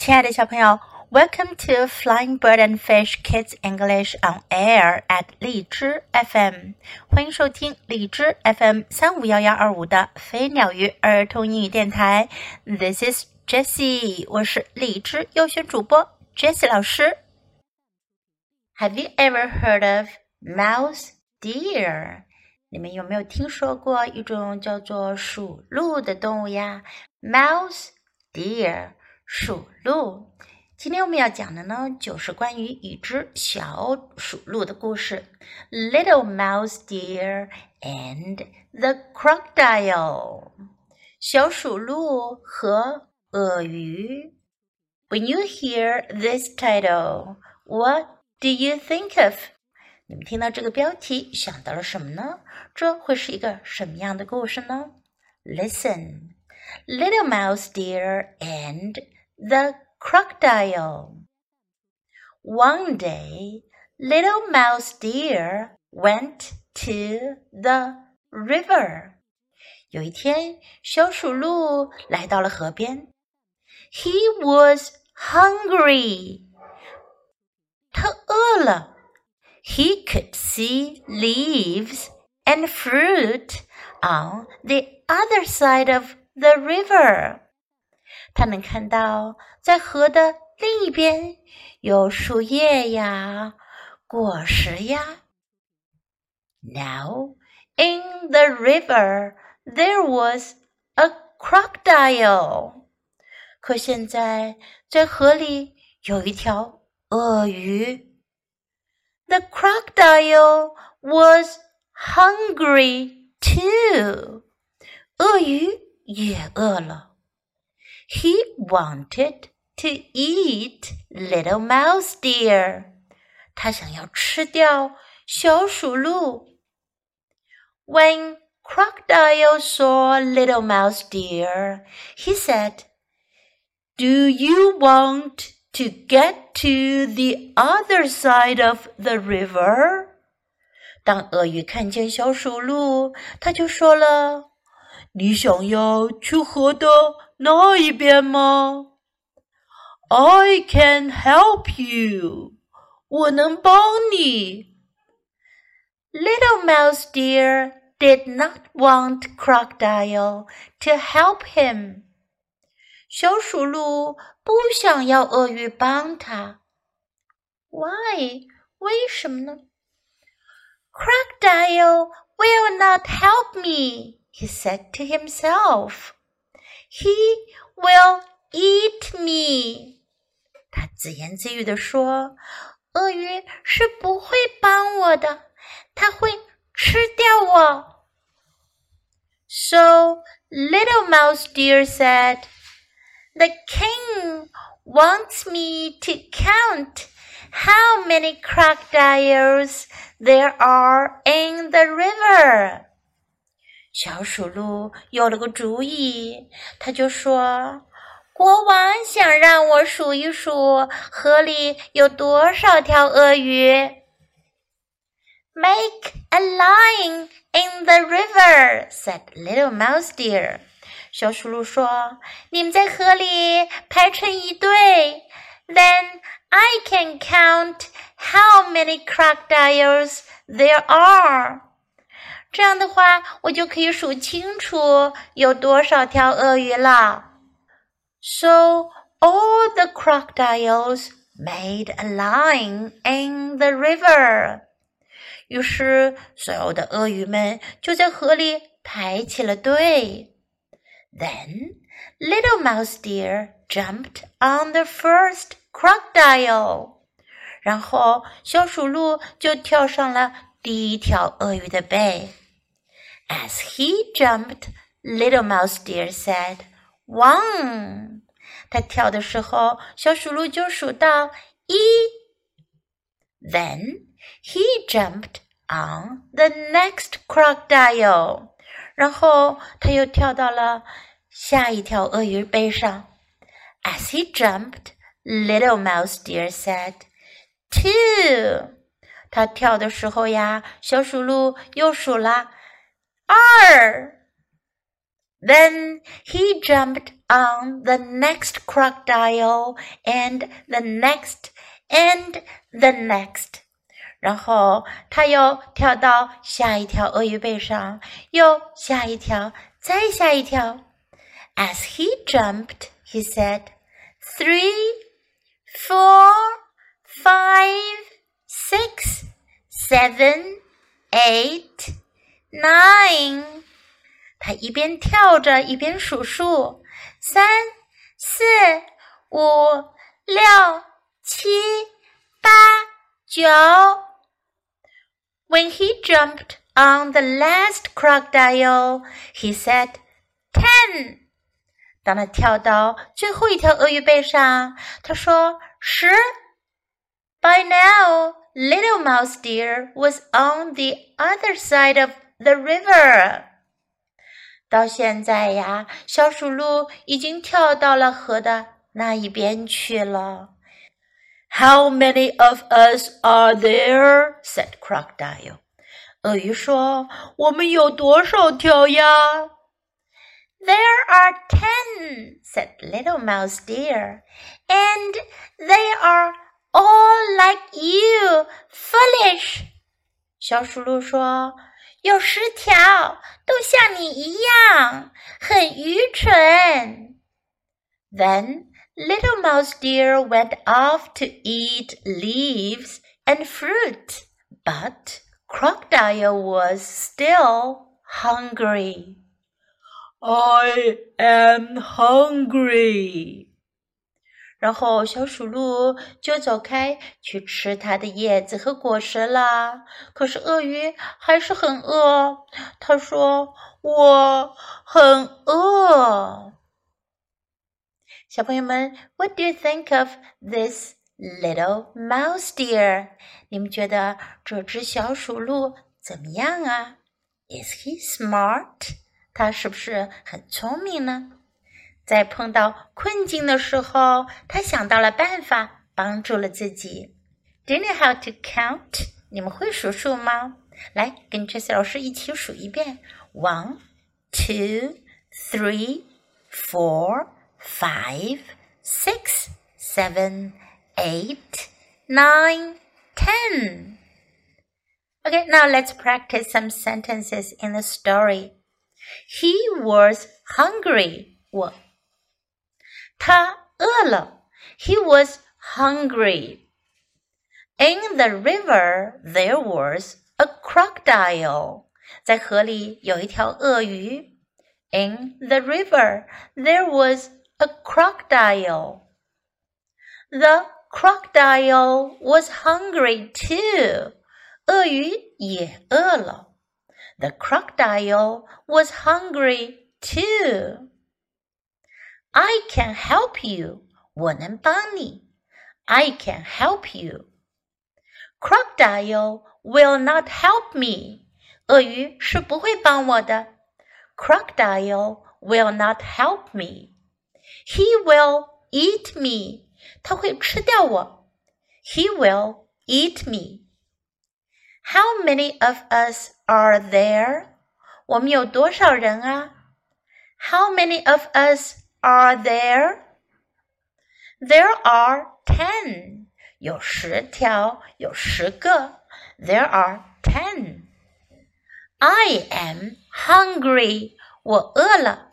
亲爱的小朋友，Welcome to Flying Bird and Fish Kids English on Air at 荔枝 FM，欢迎收听荔枝 FM 三五幺幺二五的飞鸟鱼儿童英语电台。This is Jessie，我是荔枝优选主播 Jessie 老师。Have you ever heard of mouse deer？你们有没有听说过一种叫做属鹿的动物呀？Mouse deer，属鹿。今天我们要讲的呢，就是关于一只小属鹿的故事，Little Mouse Deer and the Crocodile。小属鹿和鳄鱼。When you hear this title, what do you think of? 你们听到这个标题想到了什么呢？这会是一个什么样的故事呢？Listen, Little Mouse Deer and the Crocodile. One day, Little Mouse Deer went to the river. 有一天，小鼠鹿来到了河边。He was hungry. 他饿了。he could see leaves and fruit on the other side of the river. 他能看到在河的另一边有树叶呀、果实呀。Now in the river there was a crocodile. 可现在在河里有一条鳄鱼。the crocodile was hungry too. 鳄鱼也饿了。He wanted to eat little mouse deer. 他想要吃掉小鼠鹿。When Crocodile saw little mouse deer, he said, "Do you want to get to the other side of the river。当鳄鱼看见小鼠鹿，他就说了：“ 你想要去河的那一边吗？I can help you. 我能帮你。Little mouse deer did not want crocodile to help him. 小鼠鹿不想要鳄鱼帮它。Why？为什么呢？Crocodile will not help me he said to himself. He will eat me. 他自言自语地说：“鳄鱼是不会帮我的，它会吃掉我。” So little mouse deer said. The king wants me to count how many crocodiles there are in the river. 小鼠鹿有了个主意，他就说：“国王想让我数一数河里有多少条鳄鱼。” Make a line in the river," said Little Mouse Deer. 小鼠鹿说：“你们在河里排成一队，then I can count how many crocodiles there are。这样的话，我就可以数清楚有多少条鳄鱼了。So all the crocodiles made a line in the river。于是，所有的鳄鱼们就在河里排起了队。” Then little mouse deer jumped on the first crocodile. 然后小鼠鹿就跳上了第一条鳄鱼的背。As he jumped, Little Mouse Deer said, "One." 他跳的时候，小鼠鹿就数到一。Then he jumped on the next crocodile. 然后他又跳到了下一条鳄鱼背上。As he jumped, little mouse deer said, "Two." 他跳的时候呀，小鼠鹿又数了 二。 Then he jumped on the next crocodile and the next and the next. 然后他又跳到下一条鳄鱼背上，又下一条，再下一条。As he jumped, he said, three, four, five, six, seven, eight, nine。他一边跳着一边数数：三、四、五、六、七、八、九。When he jumped on the last crocodile, he said ten. 当他跳到最后一条鳄鱼背上，他说十。By now, little mouse deer was on the other side of the river. 到现在呀，小鼠鹿已经跳到了河的那一边去了。How many of us are there? said Crocodile. 鳄鱼说：“我们有多少条呀？” There are ten, said Little Mouse Deer, and they are all like you, foolish. 小鼠鹿说：“ 有十条，都像你一样，很愚蠢。” Then Little Mouse Deer went off to eat leaves and fruit, but Crocodile was still hungry. I am hungry. 然后小鼠鹿就走开去吃它的叶子和果实啦。可是鳄鱼还是很饿。他说：“我很饿。”小朋友们，What do you think of this little mouse deer？你们觉得这只小鼠鹿怎么样啊？Is he smart？他是不是很聪明呢？在碰到困境的时候，他想到了办法，帮助了自己。Do you know how to count？你们会数数吗？来，跟 Tracy 老师一起数一遍：one, two, three, four, five, six, seven, eight, nine, ten. Okay, now let's practice some sentences in the story. He was hungry. 我他饿了。He was hungry. In the river there was a crocodile. 在河里有一条鳄鱼。In the river there was a crocodile. The crocodile was hungry too. 鳄鱼也饿了。The crocodile was hungry too. I can help you. 我能帮你。I can help you. Crocodile will not help me. 鳄鱼是不会帮我的。Crocodile will not help me. He will eat me. 他会吃掉我。He will eat me. How many of us are there? 我们有多少人啊？How many of us are there? There are ten. 有十条，有十个。There are ten. I am hungry. 我饿了。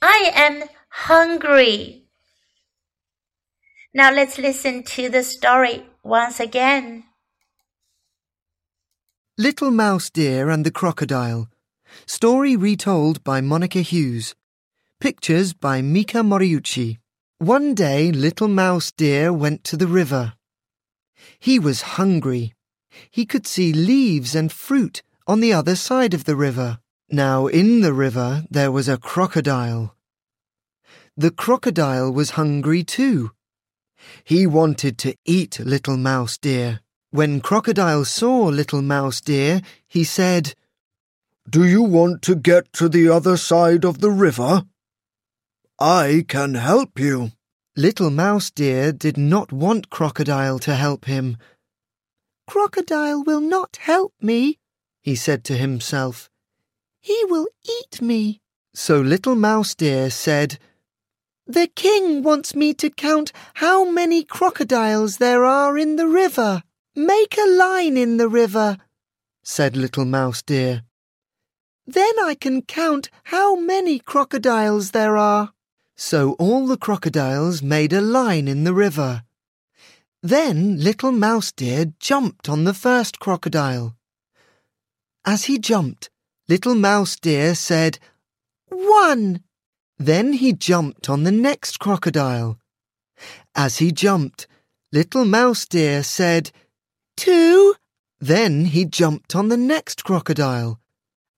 I am hungry. Now let's listen to the story once again. Little Mouse Deer and the Crocodile. Story retold by Monica Hughes. Pictures by Mika Moriuchi. One day, Little Mouse Deer went to the river. He was hungry. He could see leaves and fruit on the other side of the river. Now, in the river, there was a crocodile. The crocodile was hungry too. He wanted to eat Little Mouse Deer. When Crocodile saw Little Mouse Deer, he said, Do you want to get to the other side of the river? I can help you. Little Mouse Deer did not want Crocodile to help him. Crocodile will not help me, he said to himself. He will eat me. So Little Mouse Deer said, The king wants me to count how many crocodiles there are in the river. Make a line in the river, said Little Mouse Deer. Then I can count how many crocodiles there are. So all the crocodiles made a line in the river. Then Little Mouse Deer jumped on the first crocodile. As he jumped, Little Mouse Deer said, One! Then he jumped on the next crocodile. As he jumped, Little Mouse Deer said, Two! Then he jumped on the next crocodile,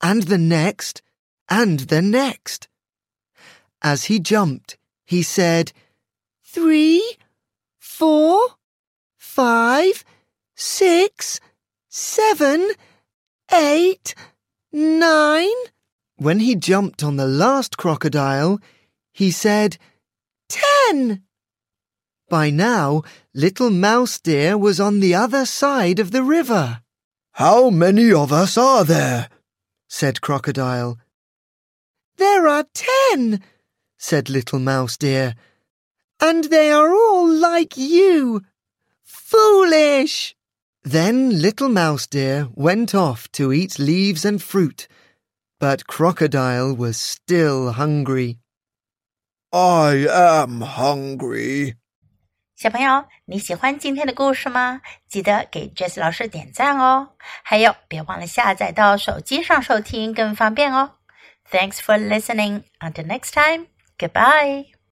and the next, and the next. As he jumped, he said, Three, four, five, six, seven, eight, nine. When he jumped on the last crocodile, he said, Ten. By now, little Mouse Deer was on the other side of the river. How many of us are there? said Crocodile. There are ten, said Little Mouse Deer. And they are all like you. Foolish! Then Little Mouse Deer went off to eat leaves and fruit, but Crocodile was still hungry. I am hungry. 小朋友，你喜欢今天的故事吗？记得给 Jess 老师点赞哦！还有，别忘了下载到手机上收听，更方便哦。Thanks for listening. Until next time. Goodbye.